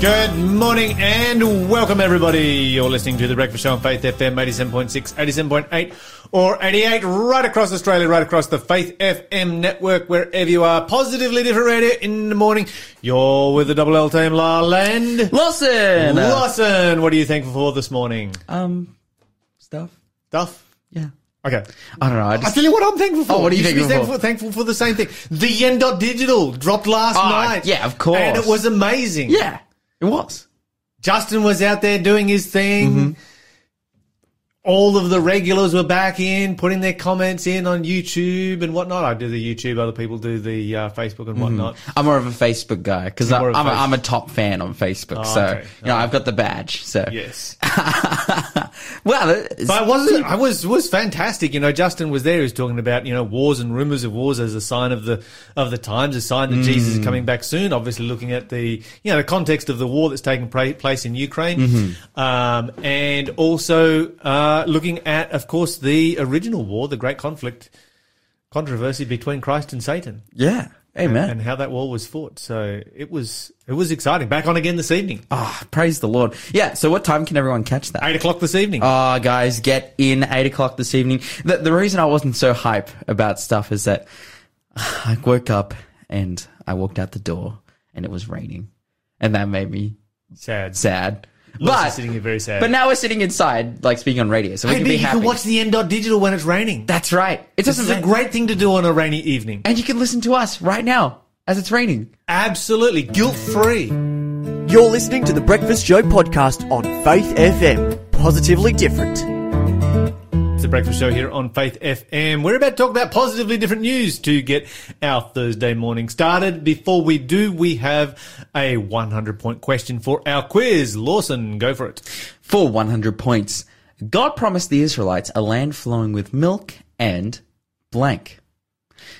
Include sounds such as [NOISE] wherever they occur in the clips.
Good morning and welcome everybody. You're listening to the Breakfast Show on Faith FM 87.6, 87.8 or 88 right across Australia, right across the Faith FM network, wherever you are. Positively different radio in the morning. You're with the Double L team, La Land. Lawson! Lawson, what are you thankful for this morning? um, stuff. Stuff? Yeah. Okay. I don't know. I I just, tell you what I'm thankful for. Oh, what are you be thankful thankful, thankful for the same thing. The Yen Dot Digital dropped last Oh, night. yeah, of course. And it was amazing. yeah, it was. Justin was out there doing his thing. Mm-hmm. All of the regulars were back in, putting their comments in on YouTube and whatnot. I do the YouTube, other people do the uh, Facebook and whatnot. I'm more of a Facebook guy because I'm, more of a I'm, a- I'm a top fan on Facebook. Oh, so, okay. you know, I've got the badge. So, Yes. [LAUGHS] well, But I was I was was fantastic. You know, Justin was there. He was talking about you know wars and rumors of wars as a sign of the of the times, a sign that Jesus is coming back soon. Obviously, looking at the you know the context of the war that's taking pra- place in Ukraine, um, and also uh, looking at, of course, the original war, the Great Conflict, controversy between Christ and Satan, yeah. Amen. and how that war was fought. So it was it was exciting. Back on again this evening, Ah, praise the Lord. Yeah. So, what time can everyone catch that? eight o'clock this evening. Oh, guys, get in eight o'clock this evening. The, the reason I wasn't so hype about stuff is that [SIGHS] I woke up and I walked out the door and it was raining, and that made me Sad. sad. But sitting here very sad. but now we're sitting inside, like speaking on radio, so we Hey, can be you happy. can watch the N dot digital when it's raining. That's right. It This is a great thing to do on a rainy evening. and you can listen to us right now as it's raining. Absolutely, guilt free. You're listening to the Breakfast Show podcast on Faith FM. Positively different. It's the breakfast show here on Faith FM. We're about to talk about positively different news to get our Thursday morning started. Before we do, we have a 100 point question for our quiz. Lawson, go for it. For 100 points, God promised the Israelites a land flowing with milk and blank.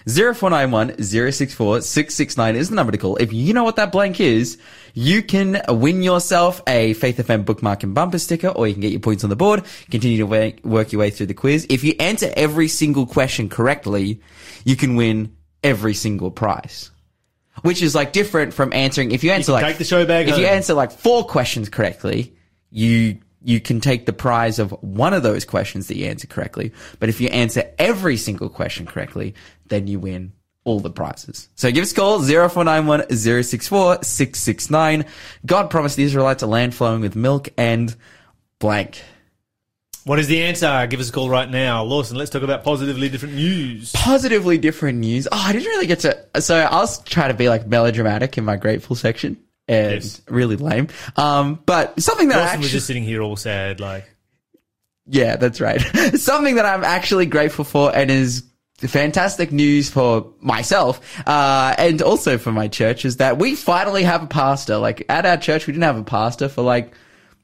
0491 064 669 is the number to call. If you know what that blank is, you can win yourself a Faith FM bookmark and bumper sticker, or you can get your points on the board, continue to work your way through the quiz. If you answer every single question correctly, you can win every single prize. Which is like different from answering, if you answer can like, take the show bag if you answer like four questions correctly, you, you can take the prize of one of those questions that you answer correctly. But if you answer every single question correctly, then you win all the prizes. So give us a call, 0491 064 669. God promised the Israelites a land flowing with milk and blank. What is the answer? Give us a call right now. Lawson, let's talk about positively different news. Positively different news. Oh, I didn't really get to, so I'll try to be like melodramatic in my grateful section. And Yes. really lame. Um, but something that I Lawson actually, was just sitting here all sad, like, Yeah, that's right. [LAUGHS] Something that I'm actually grateful for and is fantastic news for myself, uh, and also for my church is that we finally have a pastor. Like at our church, we didn't have a pastor for like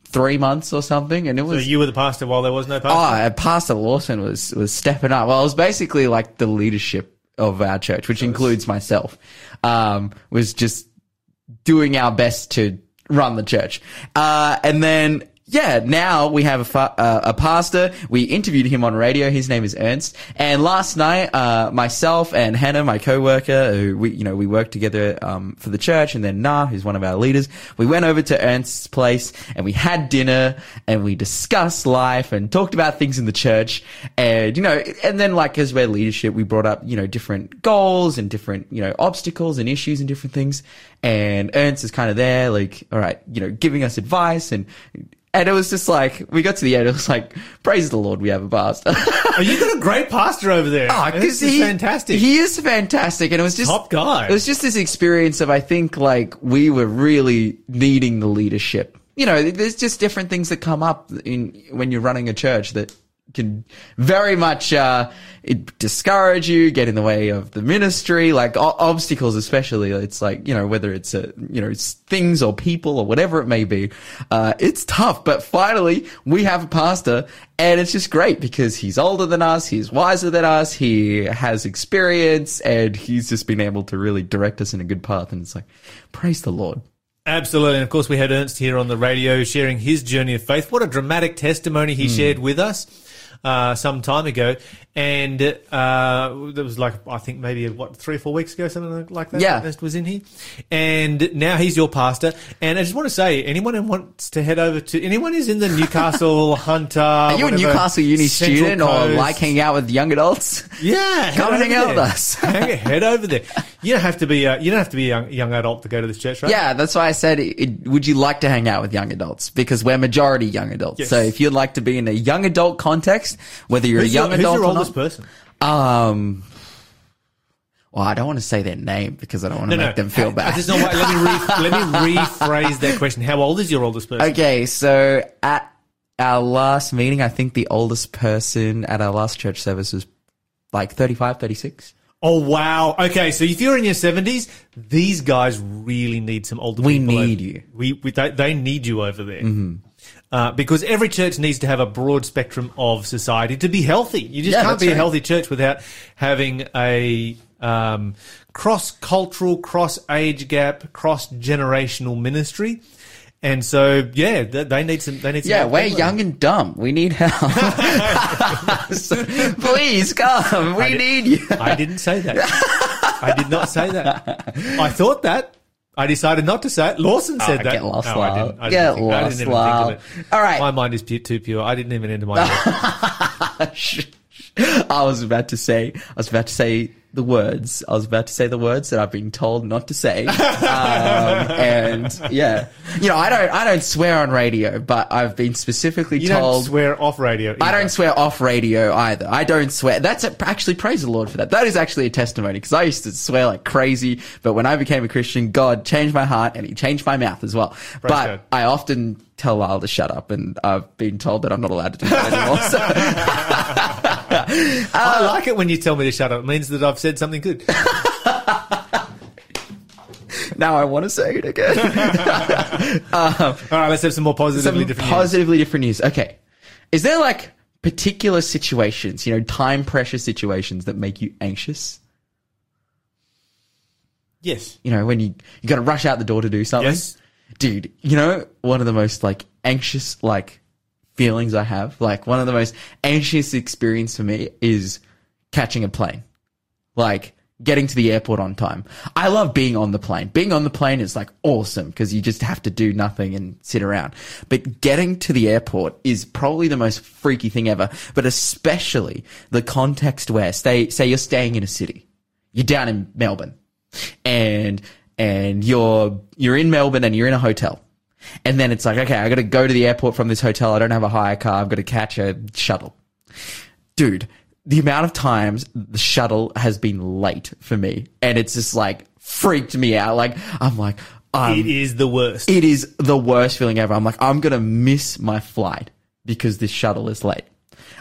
three months or something, and it so was. you were the pastor while there was no pastor? Oh, Pastor Lawson was was stepping up. Well, it was basically like the leadership of our church, which includes myself, um, was just doing our best to run the church. Uh, and then, yeah, now we have a, fa- uh, a pastor. We interviewed him on radio. His name is Ernst. And last night, uh, myself and Hannah, my coworker, who we, you know, we worked together, um, for the church and then Nah, who's one of our leaders, we went over to Ernst's place and we had dinner and we discussed life and talked about things in the church. And, you know, and then like as we're leadership, we brought up, you know, different goals and different, you know, obstacles and issues and different things. And Ernst is kind of there, like, all right, you know, giving us advice and, and it was just like, we got to the end, it was like, praise the Lord, we have a pastor. Oh, you got a great pastor over there. Ah, this 'cause is fantastic. He is fantastic, and it was just Top guy. It was just this experience of I think like we were really needing the leadership. You know, there's just different things that come up in when you're running a church that can very much uh, it discourage you, get in the way of the ministry, like o- obstacles, especially. It's like you know whether it's a you know it's things or people or whatever it may be. Uh, it's tough, but finally we have a pastor, and it's just great because he's older than us, he's wiser than us, he has experience, and he's just been able to really direct us in a good path. And it's like, praise the Lord. Absolutely. And of course, we had Ernst here on the radio sharing his journey of faith. What a dramatic testimony he shared with us. Uh, some time ago, and uh, there was like I think maybe what three or four weeks ago, something like that. Yeah. Ernest was in here, and now he's your pastor. And I just want to say, anyone who wants to head over to anyone who's in the Newcastle [LAUGHS] Hunter, Are you a Newcastle Uni Central student or like hanging out with young adults? yeah, [LAUGHS] Come hang out with us. [LAUGHS] Hang- head over there. You don't have to be. A, you don't have to be a young, young adult to go to this church, right? Yeah, that's why I said, it, would you like to hang out with young adults? Because we're majority young adults. Yes. So if you'd like to be in a young adult context, whether you're Who's a young your, who's adult your or oldest not, person? um, well, I don't want to say their name because I don't want to make them feel bad. just know what. Let me re, [LAUGHS] let me rephrase that question. How old is your oldest person? Okay, so at our last meeting, I think the oldest person at our last church service was like 35, 36. Oh wow. Okay, so if you're in your seventies, these guys really need some older We people. need over- you. We, we they, they need you over there. Uh, because every church needs to have a broad spectrum of society to be healthy. You just Yeah, can't be a healthy church without having a um, cross-cultural, cross-age gap, cross-generational ministry. And so, yeah, th- they need some. They need some. Yeah, we're people. young and dumb. We need help. So, [LAUGHS] please come. We I di- need you. I didn't say that. I did not say that. [LAUGHS] I thought that. I decided not to say it. Lawson said Oh, that. get lost, no, I didn't. I Get didn't think, I lost, didn't even think of it. All right. My mind is too pure. I didn't even enter my. [LAUGHS] I was about to say, I was about to say the words. I was about to say the words that I've been told not to say. [LAUGHS] Um, and yeah, you know, I don't, I don't swear on radio, but I've been specifically You don't told. swear off radio. I don't swear off radio either. I don't swear. That's a, actually praise the Lord for that. That is actually a testimony because I used to swear like crazy, but when I became a Christian, God changed my heart and He changed my mouth as well. but God. I often tell Lyle to shut up, and I've been told that I'm not allowed to do that anymore. So. [LAUGHS] I uh, like it when you tell me to shut up. It means that I've said something good. [LAUGHS] now I want to say it again. [LAUGHS] Um, all right, let's have some more positively Some different. news. positively different news. Okay. Is there like particular situations, you know, time pressure situations that make you anxious? Yes. You know, when you, you got to rush out the door to do something? Yes. Dude, you know, one of the most like anxious, like feelings I have, like one of the most anxious experience for me is catching a plane. Like getting to the airport on time. I love being on the plane. Being on the plane is like awesome because you just have to do nothing and sit around. But getting to the airport is probably the most freaky thing ever. But especially the context where stay, say you're staying in a city. You're down in Melbourne and, and you're, you're in Melbourne and you're in a hotel. And then it's like, okay, I got to go to the airport from this hotel. I don't have a hire car. I've got to catch a shuttle. Dude, the amount of times the shuttle has been late for me and it's just like freaked me out. Like, I'm like, um, It is the worst. it is the worst feeling ever. I'm like, I'm going to miss my flight because this shuttle is late.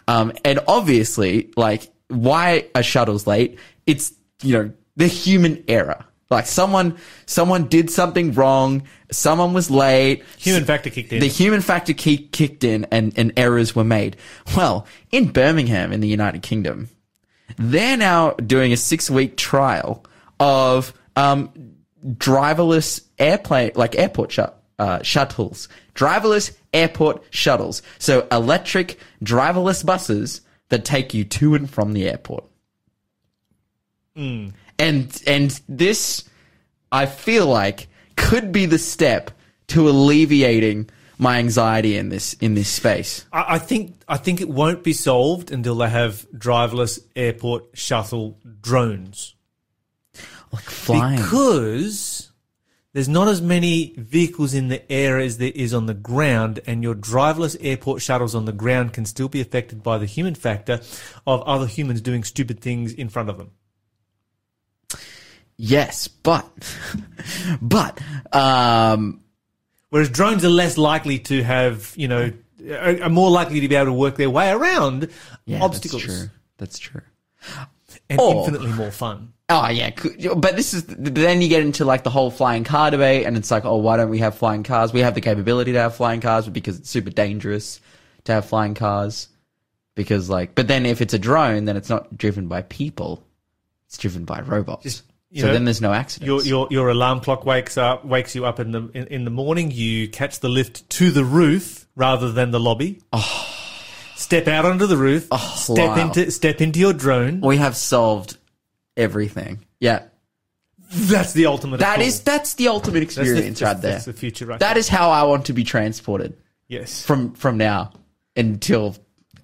Um, and obviously, like, why a shuttle's late? It's, you know, the human error. Like someone, someone did something wrong. Someone was late. Human factor kicked in. The human factor key kicked in and, and errors were made. Well, in Birmingham in the United Kingdom, they're now doing a six week trial of, um, driverless airplane, like airport shut, uh, shuttles, driverless airport shuttles. So electric driverless buses that take you to and from the airport. And, and this, I feel like could be the step to alleviating my anxiety in this, in this space. I I think I think it won't be solved until they have driverless airport shuttle drones. Like flying. Because there's not as many vehicles in the air as there is on the ground, and your driverless airport shuttles on the ground can still be affected by the human factor of other humans doing stupid things in front of them. Yes, but, [LAUGHS] but, um, Whereas drones are less likely to have, you know, are, are more likely to be able to work their way around yeah, obstacles That's true. That's true. and Or- infinitely more fun. Oh yeah, but this is then you get into like the whole flying car debate, and it's like, oh, why don't we have flying cars? We have the capability to have flying cars, but because it's super dangerous to have flying cars, because like, but then if it's a drone, then it's not driven by people, it's driven by robots. Just, so know, then there's no Your, accidents. your your alarm clock wakes up wakes you up in the in, in the morning. You catch the lift to the roof rather than the lobby. Oh. step out onto the roof, oh, step Oh, wow. into step into your drone. We have solved everything. Yeah. That's the ultimate. That is that's the ultimate the- experience that's- right there. That's the future, right? That is how I want to be transported yes. from from now until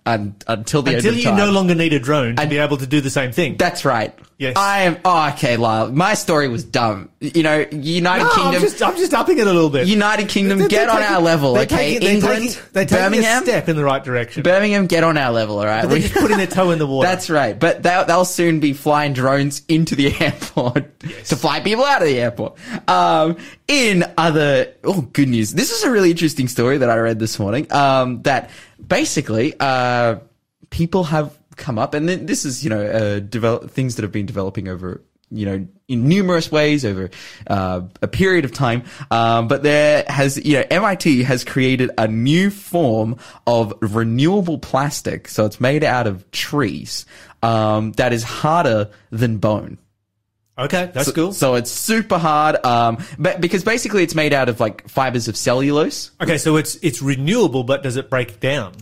un, until the Until end of you time. no longer need a drone to And- be able to do the same thing. That's right. Yes. I am. Oh, okay, Lyle. My story was dumb. You know, United No, Kingdom. I'm just, I'm just upping it a little bit. United Kingdom, They're- get they're on taking- our level, okay? taking- England, taking- they're taking Birmingham, a step in the right direction. Birmingham, get on our level, all right? But they're just putting their toe in the water. [LAUGHS] That's right. But they'll, they'll soon be flying drones into the [LAUGHS] airport to fly people out of the airport. Um, in other, oh, good news. This is a really interesting story that I read this morning. Um, that basically, uh, people have come up and this is, you know, uh, develop things that have been developing over, you know, in numerous ways over uh, a period of time. Um, but there has, you know, MIT has created a new form of renewable plastic. So it's made out of trees um, that is harder than bone. Okay, that's cool. So it's super hard. Um, but because basically it's made out of like fibers of cellulose. okay, so it's it's renewable, but does it break down,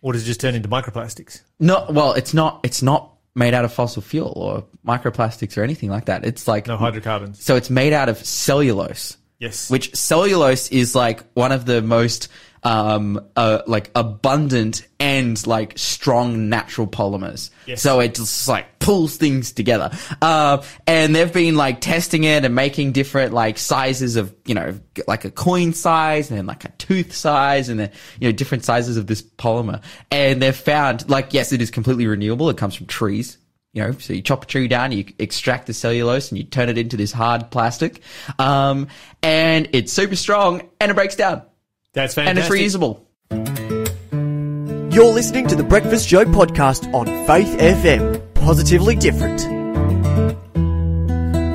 or does it just turn into microplastics? No, well, it's not. It's not made out of fossil fuel or microplastics or anything like that. It's like No hydrocarbons. So it's made out of cellulose. Yes. Which cellulose is like one of the most um uh like abundant and like strong natural polymers. Yes. So it just like pulls things together. Uh, and they've been like testing it and making different like sizes of, you know, like a coin size and then like a tooth size and then, you know, different sizes of this polymer. And they've found like, yes, it is completely renewable. It comes from trees. You know, so you chop a tree down, you extract the cellulose, and you turn it into this hard plastic, um, and it's super strong, and it breaks down, That's fantastic. and it's reusable. You're listening to the Breakfast Show podcast on Faith FM. Positively different.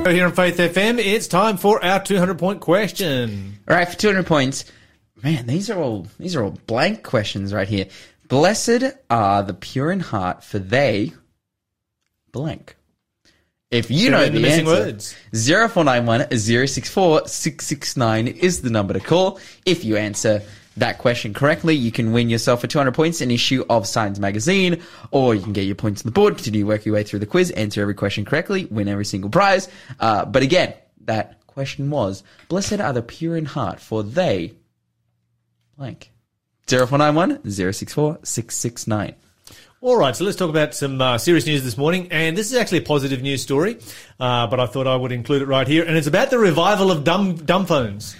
Here on Faith FM, it's time for our 200 point question. All right, for 200 points. Man, these are all these are all blank questions right here. Blessed are the pure in heart, for they blank. If you Fill know the, the missing answer, words. 0491 064 669 is the number to call. If you answer that question correctly, you can win yourself a 200 points an issue of Science Magazine, or you can get your points on the board, continue to work your way through the quiz, answer every question correctly, win every single prize. Uh, but again, that question was, Blessed are the pure in heart, for they blank. 0491 064 669. All right, so let's talk about some uh, serious news this morning. And this is actually a positive news story, uh, but I thought I would include it right here. And it's about the revival of dumb, dumb phones.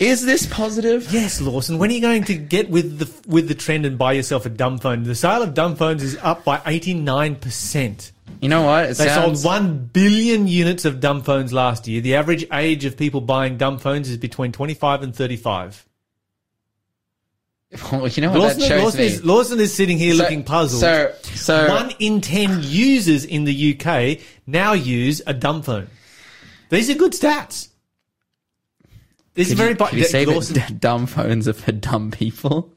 Is this positive? Yes, Lawson. When are you going to get with the with the trend and buy yourself a dumb phone? The sale of dumb phones is up by eighty nine percent. You know what? It They sounds, sold one billion units of dumb phones last year. The average age of people buying dumb phones is between twenty five and thirty five. [LAUGHS] Well, you know what Lawson, that shows Lawson, me? is, Lawson is sitting here So- looking puzzled. So, so One in ten users in the UK now use a dumb phone. These are good stats. This is very you, could you say Lawson- that [LAUGHS] dumb phones are for dumb people?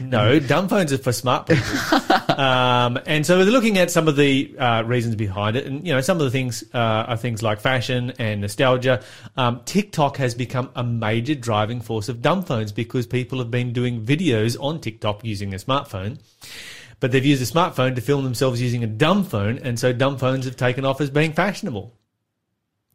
No, dumb phones are for smart people. [LAUGHS] um, and so they're looking at some of the uh, reasons behind it, and you know, some of the things uh, are things like fashion and nostalgia. Um, TikTok has become a major driving force of dumb phones because people have been doing videos on TikTok using a smartphone. But they've used a smartphone to film themselves using a dumb phone, and so dumb phones have taken off as being fashionable.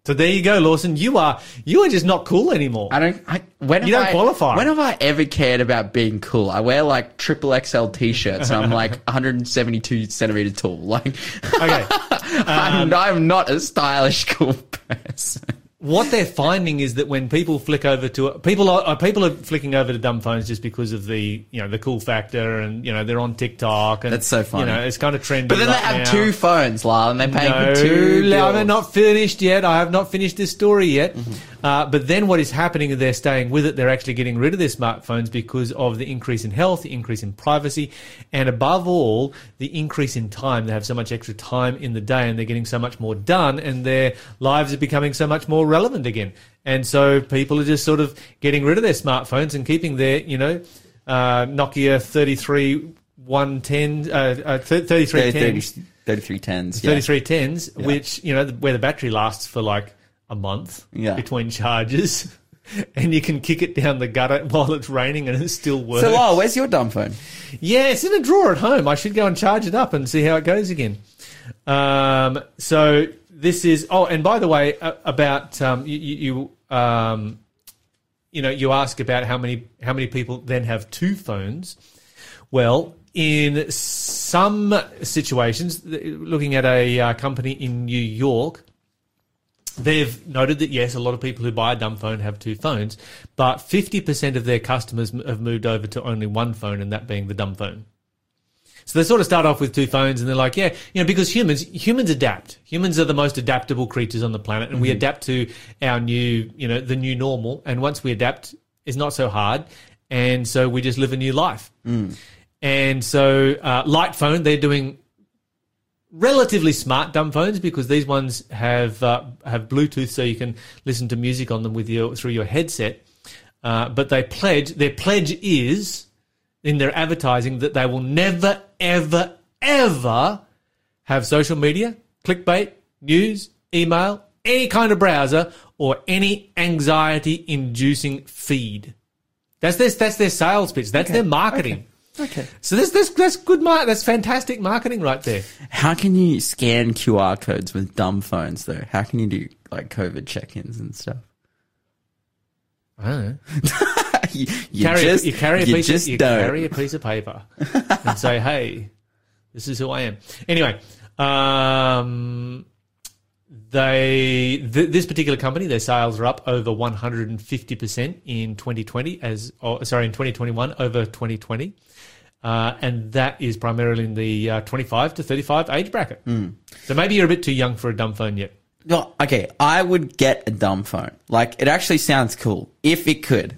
So there you go, Lawson. You are you are just not cool anymore. I don't. I, when You don't I- qualify. When have I ever cared about being cool? I wear like triple XL t-shirts and I'm like [LAUGHS] 172 centimeters tall. Like, Okay. [LAUGHS] I'm, um, I'm not a stylish cool person. What they're finding is that when people flick over to people are people are flicking over to dumb phones just because of the you know the cool factor and you know they're on TikTok and That's so funny. You know it's kind of trendy. But then they have now. two phones, Lyle, and they're paying No, for two. I'm not finished yet. I have not finished this story yet. Mm-hmm. Uh, but then what is happening is they're staying with it. They're actually getting rid of their smartphones because of the increase in health, the increase in privacy, and above all, the increase in time. They have so much extra time in the day and they're getting so much more done and their lives are becoming so much more relevant again. And so people are just sort of getting rid of their smartphones and keeping their, you know, uh, Nokia 33 110, uh, uh, 3310. 3310s. yeah. 3310s, which, you know, where the battery lasts for like a month Yeah. between charges. [LAUGHS] and you can kick it down the gutter while it's raining and it still works. So, Lyle, where's your dumb phone? Yeah, it's in a drawer at home. I should go and charge it up and see how it goes again. Um, so this is. Oh, and by the way, uh, about um, you, you um, you know, you ask about how many how many people then have two phones. Well, in some situations, looking at a uh, company in New York, they've noted that yes, a lot of people who buy a dumb phone have two phones, but 50% of their customers have moved over to only one phone, and that being the dumb phone. So they sort of start off with two phones, and they're like, yeah, you know, because humans humans adapt. Humans are the most adaptable creatures on the planet, and we adapt to our new, you know, the new normal. And once we adapt, it's not so hard, and so we just live a new life. And so, uh, Light Phone, they're doing relatively smart dumb phones because these ones have uh, have Bluetooth, so you can listen to music on them with your through your headset. Uh, but they pledge their pledge is in their advertising that they will never, ever, ever have social media, clickbait, news, email, any kind of browser, or any anxiety-inducing feed. That's their that's their sales pitch. That's their marketing. Okay. So this this that's good mar- that's fantastic marketing right there. How can you scan QR codes with dumb phones, though? How can you do like COVID check-ins and stuff? I don't know. [LAUGHS] [LAUGHS] you, you carry just, you carry a you piece just of, you don't. carry a piece of paper [LAUGHS] and say, "Hey, this is who I am." Anyway, um, they th- this particular company, their sales are up over one hundred and fifty percent in twenty twenty, as oh, sorry in twenty twenty one over twenty twenty. Uh, and that is primarily in the uh, 25 to 35 age bracket. Hmm. So maybe you're a bit too young for a dumb phone yet. No, okay, I would get a dumb phone. Like, it actually sounds cool if it could.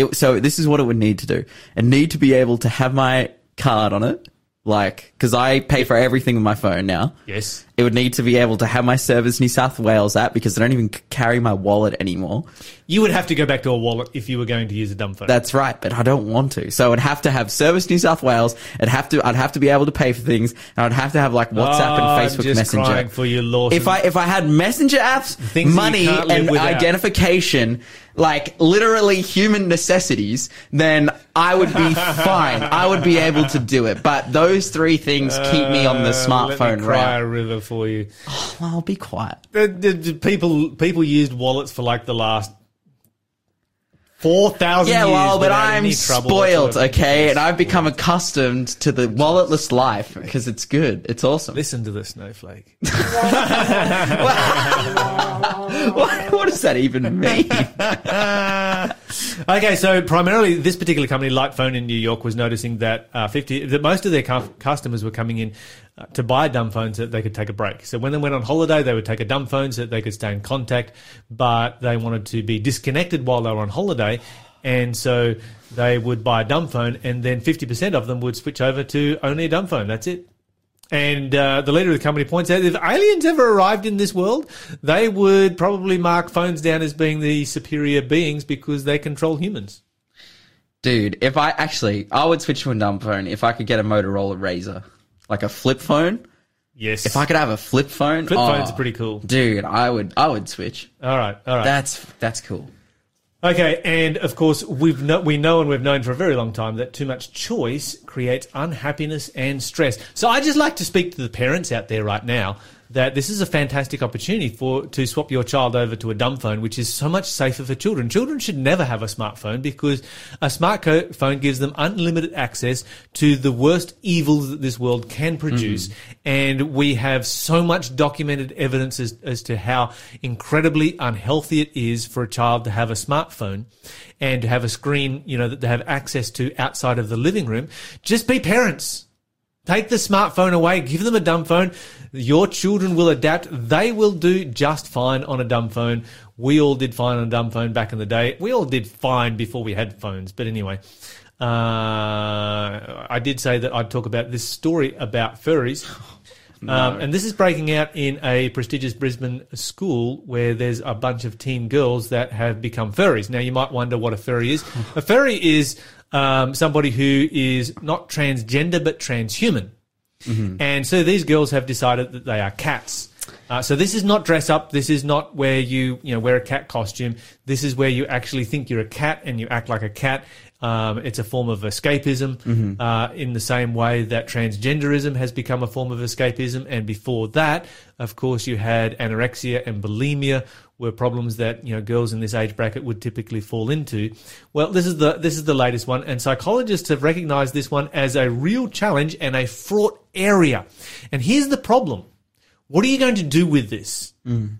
It, so this is what it would need to do. It need to be able to have my card on it, like, because I pay for everything with my phone now. Yes. It would need to be able to have my Service New South Wales app because I don't even carry my wallet anymore. You would have to go back to a wallet if you were going to use a dumb phone. That's right, but I don't want to. So I'd have to have Service New South Wales. I'd have to. I'd have to be able to pay for things, and I'd have to have like WhatsApp Oh, and Facebook Messenger. for you, Lawson. if I if I had messenger apps, Things money, and without. identification, like literally human necessities, then I would be [LAUGHS] fine. I would be able to do it. But those three things keep me on the Uh, smartphone Let me cry a river for you. Well, I'll be quiet. The- the- the people people used wallets for like the last four thousand Yeah, years. well, but I'm spoiled, okay, and I've become accustomed to the walletless life because it's good. It's awesome. Listen to the snowflake. [LAUGHS] what, what does that even mean? [LAUGHS] okay, so primarily this particular company, Light Phone in New York, was noticing that uh, fifty that most of their cu- customers were coming in to buy dumb phones so that they could take a break. So when they went on holiday, they would take a dumb phone so that they could stay in contact, but they wanted to be disconnected while they were on holiday. And so they would buy a dumb phone, and then 50% of them would switch over to only a dumb phone. That's it. And uh, the leader of the company points out if aliens ever arrived in this world, they would probably mark phones down as being the superior beings because they control humans. Dude, if I actually, I would switch to a dumb phone if I could get a Motorola Razr, like a flip phone. Yes. If I could have a flip phone, Flip oh, phones are pretty cool. Dude, I would, I would switch. All right, all right. That's that's cool. Okay, and of course we've no, we know and we've known for a very long time that too much choice creates unhappiness and stress. So I just like to speak to the parents out there right now that this is a fantastic opportunity for to swap your child over to a dumb phone, which is so much safer for children. Children should never have a smartphone because a smartphone gives them unlimited access to the worst evils that this world can produce, mm-hmm. and we have so much documented evidence as, as to how incredibly unhealthy it is for a child to have a smartphone and to have a screen, you know, that they have access to outside of the living room. Just be parents. Take the smartphone away, give them a dumb phone. Your children will adapt. They will do just fine on a dumb phone. We all did fine on a dumb phone back in the day. We all did fine before we had phones. But anyway, uh, I did say that I'd talk about this story about furries. [LAUGHS] Um, and this is breaking out in a prestigious Brisbane school where there's a bunch of teen girls that have become furries. Now, you might wonder what a furry is. [LAUGHS] a furry is um, somebody who is not transgender but transhuman. And so these girls have decided that they are cats. Uh, so this is not dress up. This is not where you you know wear a cat costume. This is where you actually think you're a cat and you act like a cat. Um, it's a form of escapism, uh, in the same way that transgenderism has become a form of escapism. And before that, of course, you had anorexia and bulimia, were problems that you know girls in this age bracket would typically fall into. Well, this is the this is the latest one, and psychologists have recognised this one as a real challenge and a fraught area. And here's the problem: what are you going to do with this? Mm.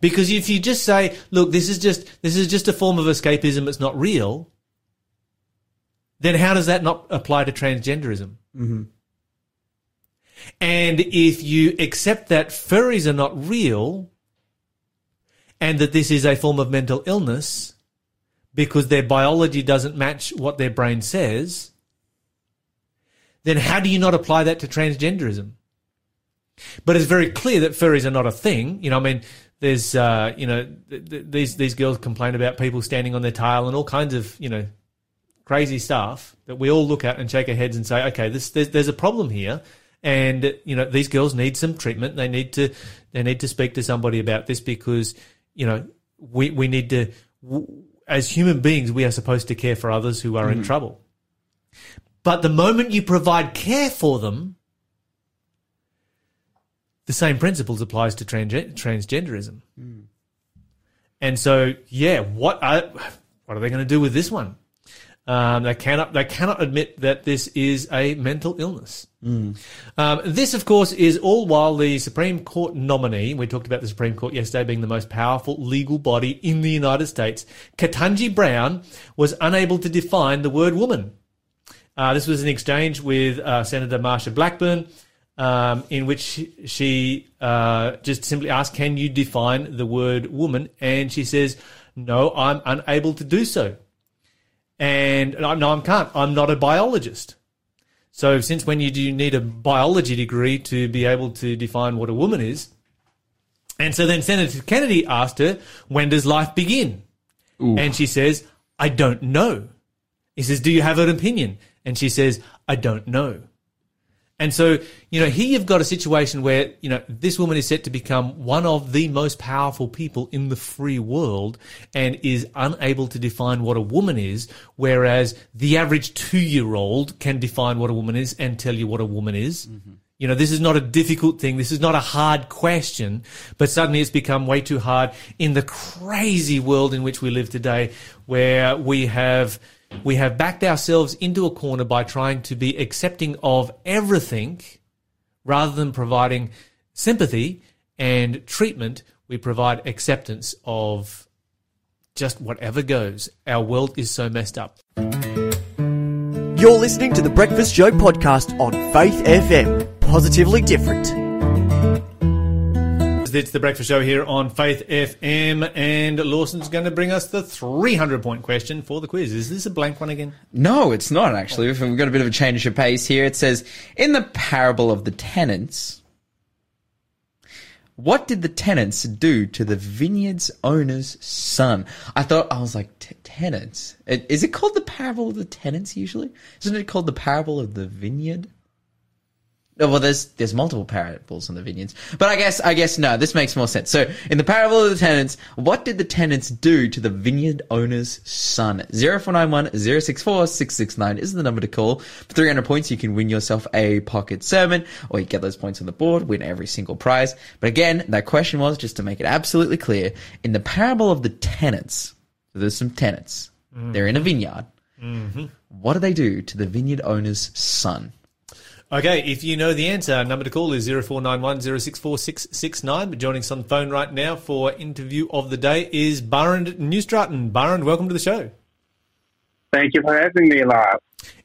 Because if you just say, "Look, this is just this is just a form of escapism; it's not real," then how does that not apply to transgenderism? Mm-hmm. And if you accept that furries are not real and that this is a form of mental illness because their biology doesn't match what their brain says, then how do you not apply that to transgenderism? But it's very clear that furries are not a thing. You know, I mean, there's, uh, you know, th- th- these these girls complain about people standing on their tail and all kinds of, you know, crazy stuff that we all look at and shake our heads and say, okay, this there's, there's a problem here, and you know these girls need some treatment. They need to they need to speak to somebody about this because you know we we need to as human beings we are supposed to care for others who are in mm. trouble. But the moment you provide care for them, the same principles applies to transgen- transgenderism. Mm. And so, yeah, what are what are they going to do with this one? Um, they cannot they cannot admit that this is a mental illness. Um, this, of course, is all while the Supreme Court nominee. We talked about the Supreme Court yesterday being the most powerful legal body in the United States. Ketanji Brown was unable to define the word woman. Uh, this was an exchange with uh, Senator Marsha Blackburn, um, in which she uh, just simply asked, "Can you define the word woman?" And she says, "No, I'm unable to do so." And no, no, I can't. I'm not a biologist. So, since when you do you need a biology degree to be able to define what a woman is? And so then Senator Kennedy asked her, "When does life begin?" And she says, "I don't know." He says, "Do you have an opinion?" And she says, "I don't know." And so, you know, here you've got a situation where, you know, this woman is set to become one of the most powerful people in the free world and is unable to define what a woman is, whereas the average two year old can define what a woman is and tell you what a woman is. Mm-hmm. You know, this is not a difficult thing. This is not a hard question, but suddenly it's become way too hard in the crazy world in which we live today, where we have we have backed ourselves into a corner by trying to be accepting of everything rather than providing sympathy and treatment. We provide acceptance of just whatever goes. Our world is so messed up. You're listening to the Breakfast Show podcast on Faith FM. Positively different. It's the breakfast show here on Faith FM, and Lawson's going to bring us the 300 point question for the quiz. Is this a blank one again? No, it's not actually. We've got a bit of a change of pace here. It says, in the parable of the tenants, what did the tenants do to the vineyard's owner's son? I thought, I was like, tenants? Is it called the parable of the tenants usually? Isn't it called the parable of the vineyard? Well, there's there's multiple parables in the vineyards, but I guess I guess no, this makes more sense. So, in the parable of the tenants, what did the tenants do to the vineyard owner's son? Zero four nine one zero six four six six nine is the number to call. For three hundred points, you can win yourself a pocket sermon, or you get those points on the board, win every single prize. But again, that question was just to make it absolutely clear: in the parable of the tenants, so there's some tenants, mm. they're in a vineyard. Mm-hmm. What do they do to the vineyard owner's son? Okay, if you know the answer, number to call is 0491 But joining us on the phone right now for interview of the day is Barend Newstratton. Barend, welcome to the show. Thank you for having me live.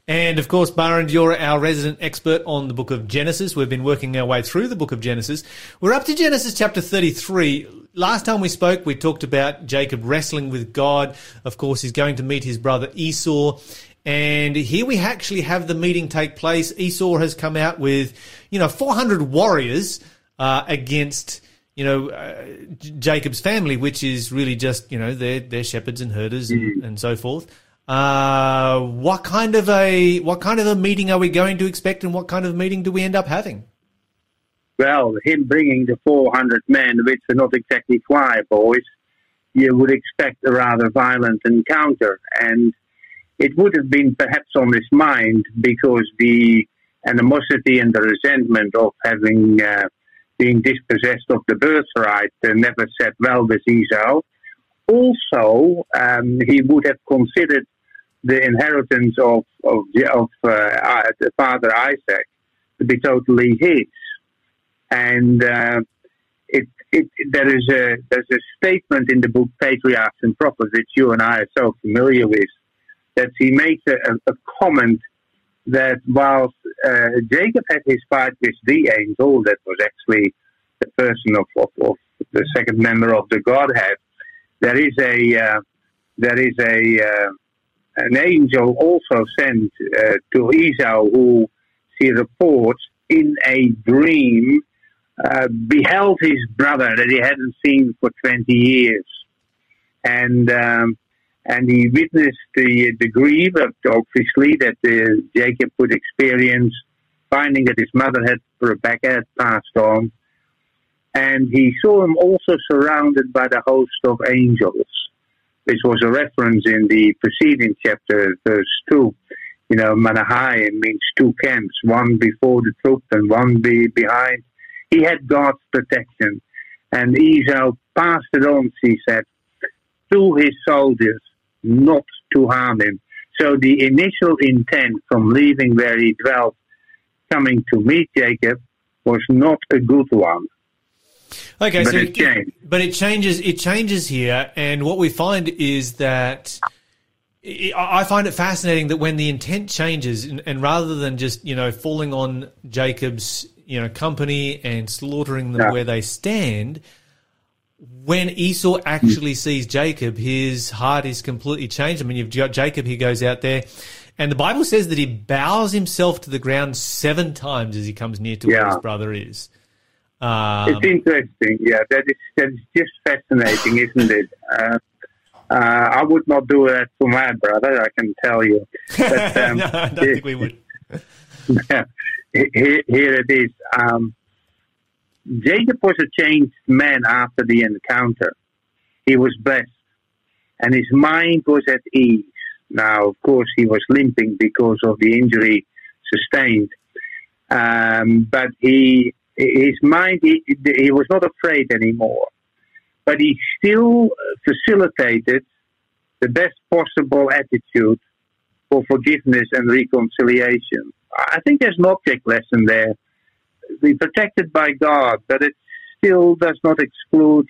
And of course, Barend, you're our resident expert on the book of Genesis. We've been working our way through the book of Genesis. We're up to Genesis chapter 33. Last time we spoke, we talked about Jacob wrestling with God. Of course, he's going to meet his brother Esau. And here we actually have the meeting take place. Esau has come out with, you know, 400 warriors uh, against, you know, uh, Jacob's family, which is really just, you know, they're, they're shepherds and herders and, and so forth. Uh, what kind of a what kind of a meeting are we going to expect, and what kind of meeting do we end up having? well, him bringing the 400 men, which are not exactly choir boys, you would expect a rather violent encounter. And it would have been perhaps on his mind because the animosity and the resentment of having uh, being dispossessed of the birthright uh, never sat well with Esau. Also, um, he would have considered the inheritance of of, of uh, father Isaac to be totally his, and uh, it, it there is a there's a statement in the book Patriarchs and Prophets which you and I are so familiar with that he makes a, a comment that whilst uh, Jacob had his fight with the angel, that was actually the person of, of, of the second member of the Godhead, there is a uh, there is a uh, an angel also sent uh, to Esau who he reports in a dream uh, beheld his brother that he hadn't seen for 20 years. And um, and he witnessed the the grief, obviously, that uh, Jacob would experience, finding that his mother had Rebecca had passed on, and he saw him also surrounded by the host of angels, which was a reference in the preceding chapter, verse two. You know, Mahanaim means two camps, one before the troop and one be behind. He had God's protection, and Esau passed it on. He said to his soldiers not to harm him. So the initial intent from leaving where he dwelt, coming to meet Jacob, was not a good one. Okay, But so it changed. but it changes. It changes here, and what we find is that I I find it fascinating that when the intent changes, and, and rather than just you know falling on Jacob's you know company and slaughtering them Yeah. where they stand, when Esau actually sees Jacob, his heart is completely changed. I mean, you've got Jacob. He goes out there, and the Bible says that he bows himself to the ground seven times as he comes near to where his brother is. Um, It's interesting, yeah. That is that is just fascinating, isn't it? Uh, uh, I would not do that to my brother, I can tell you. But, [LAUGHS] um, no, I don't think we would. [LAUGHS] here, here it is. Um, Jacob was a changed man after the encounter. He was blessed, and his mind was at ease. Now, of course, he was limping because of the injury sustained, um, but he, his mind, he, he was not afraid anymore. But he still facilitated the best possible attitude for forgiveness and reconciliation. I think there's an object lesson there. Be protected by God, but it still does not exclude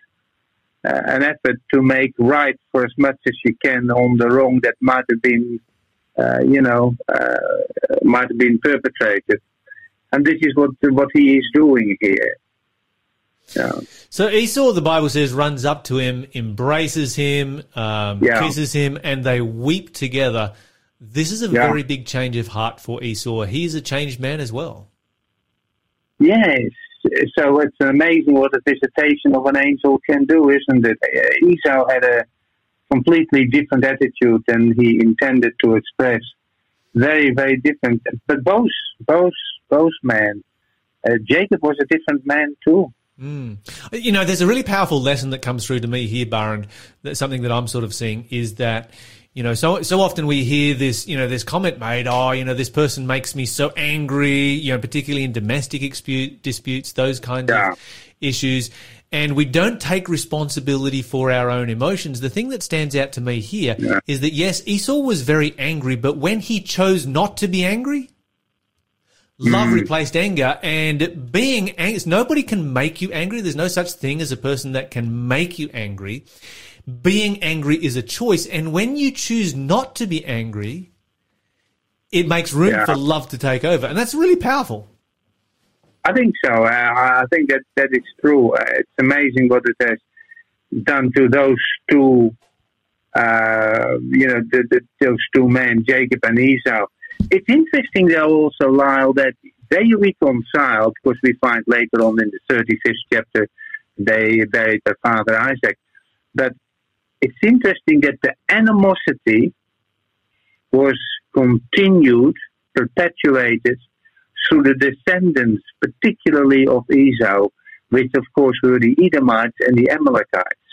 uh, an effort to make right for as much as you can on the wrong that might have been, uh, you know, uh, might have been perpetrated. And this is what what he is doing here. Yeah. So Esau, the Bible says, runs up to him, embraces him, um, Yeah. kisses him, and they weep together. This is a Yeah. very big change of heart for Esau. He is a changed man as well. Yes. So it's amazing what a visitation of an angel can do, isn't it? Uh, Esau had a completely different attitude than he intended to express. Very, very different. But both, both, both men. Uh, Jacob was a different man too. You know, there's a really powerful lesson that comes through to me here, Barend. That something that I'm sort of seeing is that, you know, so so often we hear this, you know, this comment made, oh, you know, this person makes me so angry, you know, particularly in domestic dispute, disputes, those kinds Yeah. of issues, and we don't take responsibility for our own emotions. The thing that stands out to me here is that yes, Esau was very angry, but when he chose not to be angry, Love hmm. replaced anger, and being angry. Nobody can make you angry. There's no such thing as a person that can make you angry. Being angry is a choice, and when you choose not to be angry, it makes room Yeah. for love to take over, and that's really powerful. I think so. Uh, I think that that is true. Uh, it's amazing what it has done to those two, uh, you know, the, the, those two men, Jacob and Esau. It's interesting, though, also, Lyle, that they reconciled, because we find later on in the 35th chapter they buried their father Isaac. But it's interesting that the animosity was continued, perpetuated, through the descendants, particularly of Esau, which of course were the Edomites and the Amalekites.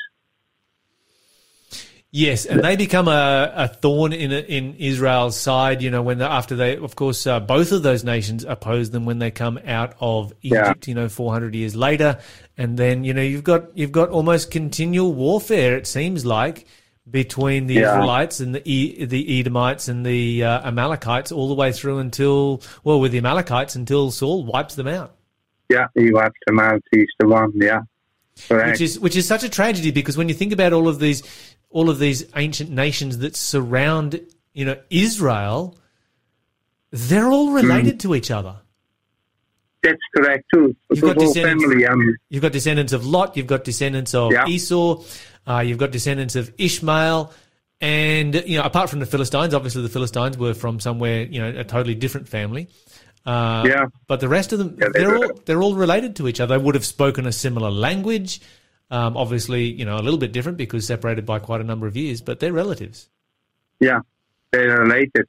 Yes, and they become a, a thorn in in Israel's side. You know, when after they, of course, uh, both of those nations oppose them when they come out of Egypt. Yeah. You know, four hundred years later, and then you know you've got you've got almost continual warfare. It seems like between the yeah. Israelites and the e- the Edomites and the uh, Amalekites all the way through until well, with the Amalekites until Saul wipes them out. Yeah, he wipes them out. He's the one. Yeah. Correct. Which is which is such a tragedy because when you think about all of these all of these ancient nations that surround, you know, Israel, they're all related mm. to each other. That's correct too. You've got, family, um, you've got, descendants of Lot. You've got descendants of yeah. Esau. Uh, you've got descendants of Ishmael. And, you know, apart from the Philistines, obviously the Philistines were from somewhere, you know, a totally different family. Uh, yeah. But the rest of them, yeah, they're, all, they're all related to each other. They would have spoken a similar language. Um, obviously, you know, a little bit different because separated by quite a number of years, but they're relatives. Yeah, they're related.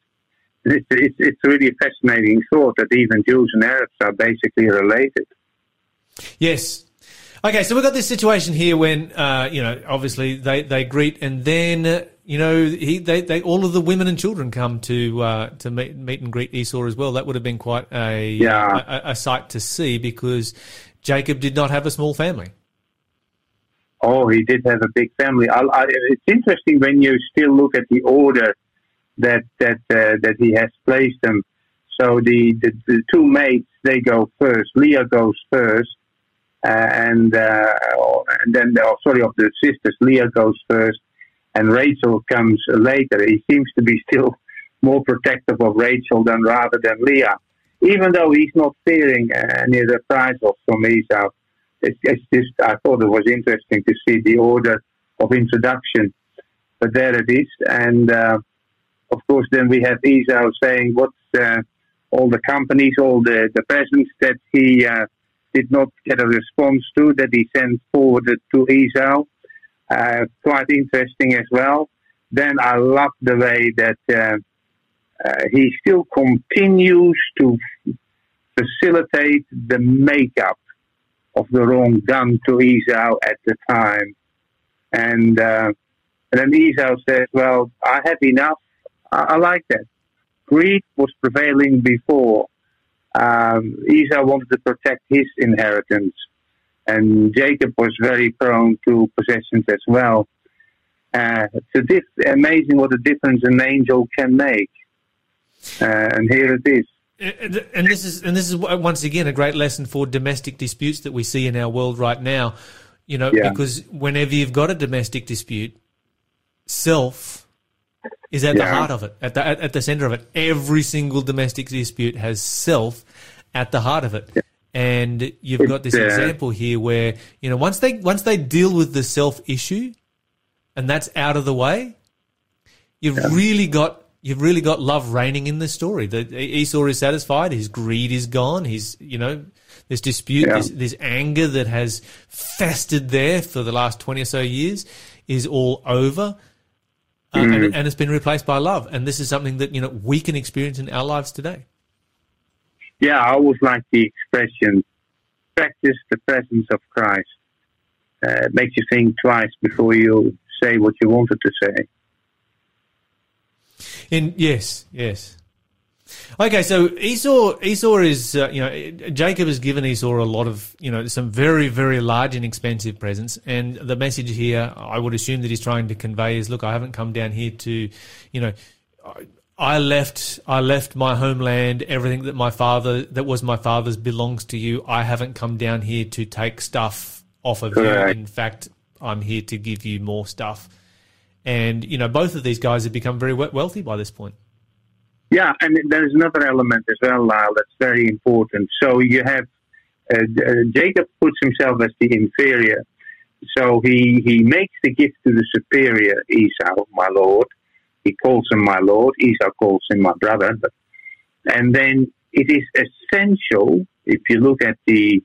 It's, it's, it's really a fascinating thought that even Jews and Arabs are basically related. Yes. Okay, so we've got this situation here when, uh, you know, obviously they, they greet and then, uh, you know, he, they, they, all of the women and children come to, uh, to meet, meet and greet Esau as well. That would have been quite a, yeah. a, a sight to see because Jacob did not have a small family. Oh, he did have a big family. I, I, it's interesting when you still look at the order that that uh, that he has placed them. So the, the, the two mates they go first. Leah goes first, uh, and uh, and then oh, sorry of the sisters. Leah goes first, and Rachel comes later. He seems to be [LAUGHS] still more protective of Rachel than rather than Leah, even though he's not fearing any reprisals from Esau it's, it's just, I thought it was interesting to see the order of introduction. But there it is. And uh, of course, then we have Esau saying what uh, all the companies, all the, the presents that he uh, did not get a response to, that he sent forward to Esau. Uh, quite interesting as well. Then I love the way that uh, uh, he still continues to facilitate the makeup of the wrong gun to Esau at the time. And, uh, and then Esau says, well, I have enough. I, I like that. Greed was prevailing before. Um, Esau wanted to protect his inheritance. And Jacob was very prone to possessions as well. Uh, it's diff- amazing what a difference an angel can make. Uh, and here it is. And this is and this is once again a great lesson for domestic disputes that we see in our world right now. You know, yeah. because whenever you've got a domestic dispute, self is at yeah. the heart of it, at the at, at, the center of it. Every single domestic dispute has self at the heart of it. Yeah. And you've got this example here where you know once they once they deal with the self issue, and that's out of the way, you've really got you've really got love reigning in the story. The Esau is satisfied. His greed is gone. He's, you know, this dispute, yeah. this, this, anger that has festered there for the last 20 or so years is all over. Uh, mm. and, and, it's been replaced by love. And this is something that, you know, we can experience in our lives today. Yeah, I always like the expression, practice the presence of Christ. Uh, it makes you think twice before you say what you wanted to say. In yes, yes. Okay, so Esau Esau is uh, you know Jacob has given Esau a lot of you know some very very large and expensive presents, and the message here I would assume that he's trying to convey is look I haven't come down here to you know. I left I left my homeland, everything that my father that was my father's belongs to you. I haven't come down here to take stuff off of Correct. you. In fact, I'm here to give you more stuff. And, you know, both of these guys have become very wealthy by this point. Yeah, and there's another element as well, Lyle, that's very important. So you have uh, uh, Jacob puts himself as the inferior. So he, he makes the gift to the superior, Esau, my lord. He calls him my lord. Esau calls him my brother. But, and then it is essential, if you look at the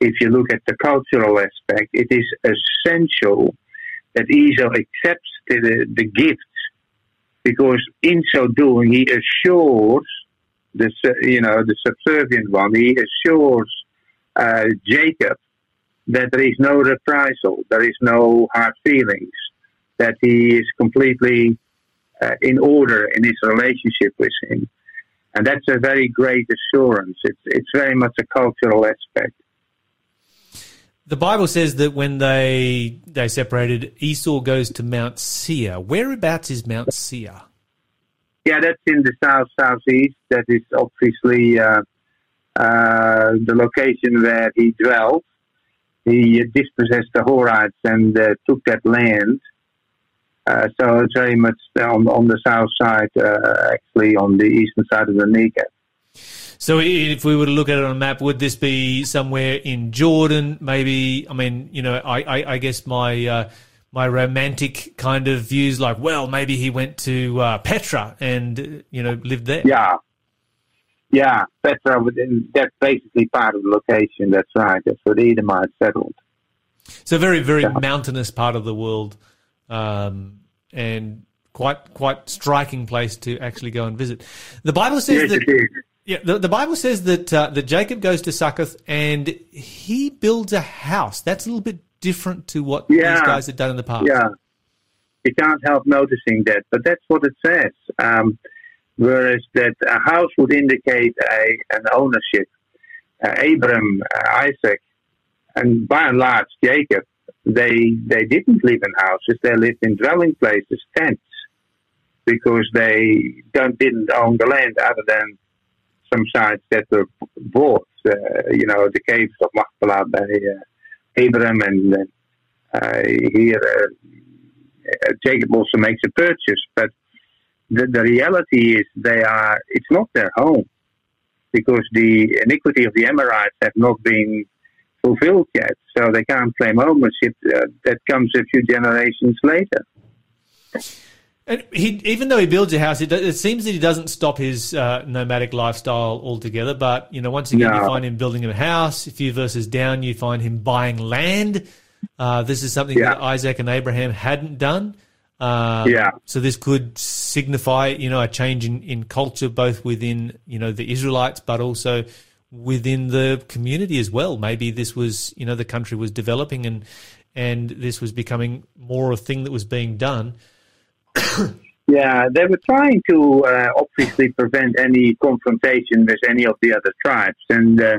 if you look at the cultural aspect, it is essential that Esau accepts the, the gifts because in so doing he assures the you know the subservient one, he assures uh, Jacob that there is no reprisal, there is no hard feelings, that he is completely uh, in order in his relationship with him, and that's a very great assurance. It's it's very much a cultural aspect. The Bible says that when they they separated, Esau goes to Mount Seir. Whereabouts is Mount Seir? Yeah, that's in the south southeast. That is obviously uh, uh, the location where he dwelt. He dispossessed the Horites and uh, took that land. Uh, so it's very much on, on the south side, uh, actually on the eastern side of the Negev. So if we were to look at it on a map, would this be somewhere in Jordan? Maybe. I mean, you know, I, I, I guess my uh, my romantic kind of views, like, well, maybe he went to uh, Petra and uh, you know lived there. Yeah, yeah, Petra. That's basically part of the location. That's right. That's where the Edomites settled. So very very Yeah. mountainous part of the world, um, and quite quite striking place to actually go and visit. The Bible says Yes, that it is. Yeah, the, the Bible says that uh, that Jacob goes to Succoth and he builds a house. That's a little bit different to what Yeah. these guys had done in the past. Yeah, you can't help noticing that, but that's what it says. Um, whereas that a house would indicate a an ownership. Uh, Abram, uh, Isaac, and by and large Jacob, they they didn't live in houses; they lived in dwelling places, tents, because they don't didn't own the land other than some sites that were bought. Uh, you know, the caves of Machpelah by uh, Abram, and uh, here Jacob also makes a purchase, but the, the reality is they are it's not their home because the iniquity of the Amorites have not been fulfilled yet, so they can't claim ownership. Uh, that comes a few generations later. And he, even though he builds a house, it, it seems that he doesn't stop his uh, nomadic lifestyle altogether. But you know, once again, you find him building a house. A few verses down, you find him buying land. Uh, this is something Yeah. that Isaac and Abraham hadn't done. Um, Yeah. So this could signify, you know, a change in, in culture, both within, you know, the Israelites, but also within the community as well. Maybe this was, you know, the country was developing and and this was becoming more a thing that was being done. [COUGHS] Yeah, they were trying to uh, obviously prevent any confrontation with any of the other tribes, and uh,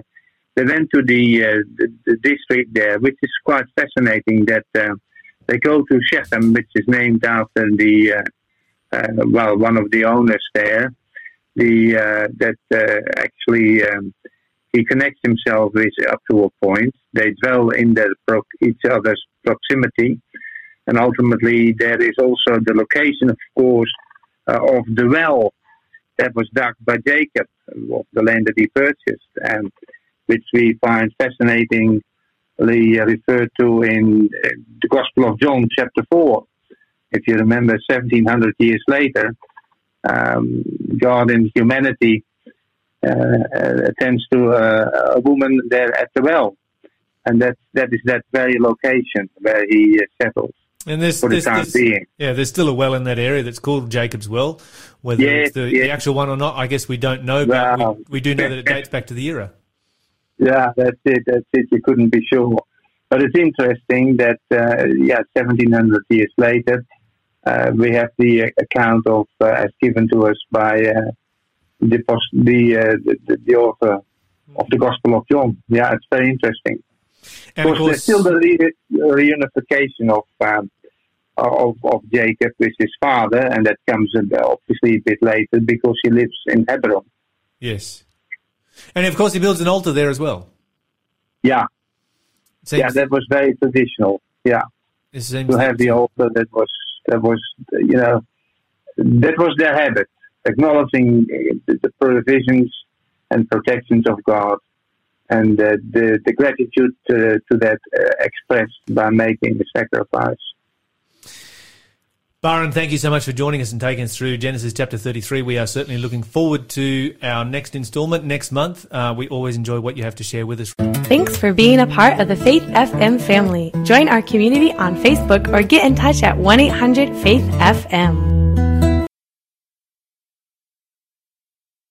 they went to the, uh, the the district there, which is quite fascinating. That uh, they go to Shechem, which is named after the uh, uh, well one of the owners there. The that actually um, he connects himself with up to a point. They dwell in their pro- each other's proximity. And ultimately, there is also the location, of course, uh, of the well that was dug by Jacob, of the land that he purchased, and which we find fascinatingly referred to in uh, the Gospel of John, chapter 4. If you remember, 1700 years later, um, God and humanity uh, uh, attends to uh, a woman there at the well. And that, that is that very location where he uh, settles And there's, for the there's, time there's- being. yeah, there's still a well in that area that's called Jacob's Well. Whether it's the, the actual one or not, I guess we don't know, but Well, we, we do know that it [LAUGHS] dates back to the era. Yeah, that's it. That's it. You couldn't be sure. But it's interesting that, uh, yeah, 1700 years later, uh, we have the uh, account of, uh, as given to us by uh, the, pos- the, uh, the, the the author of the Gospel of John. Yeah, it's very interesting. And Of course, there's still the re- reunification of, um, of of Jacob with his father, and that comes uh, obviously a bit later because he lives in Hebron. yes. And of course, he builds an altar there as well. Yeah, Seems, yeah, that was very traditional. Yeah. to have the altar that was that was you know that was their habit, acknowledging the, the provisions and protections of God, and uh, the the gratitude to, to that uh, expressed by making the sacrifice. Barend, thank you so much for joining us and taking us through Genesis chapter 33. We are certainly looking forward to our next installment next month. Uh, we always enjoy what you have to share with us. Thanks for being a part of the Faith FM family. Join our community on Facebook or get in touch at 1 800 Faith FM.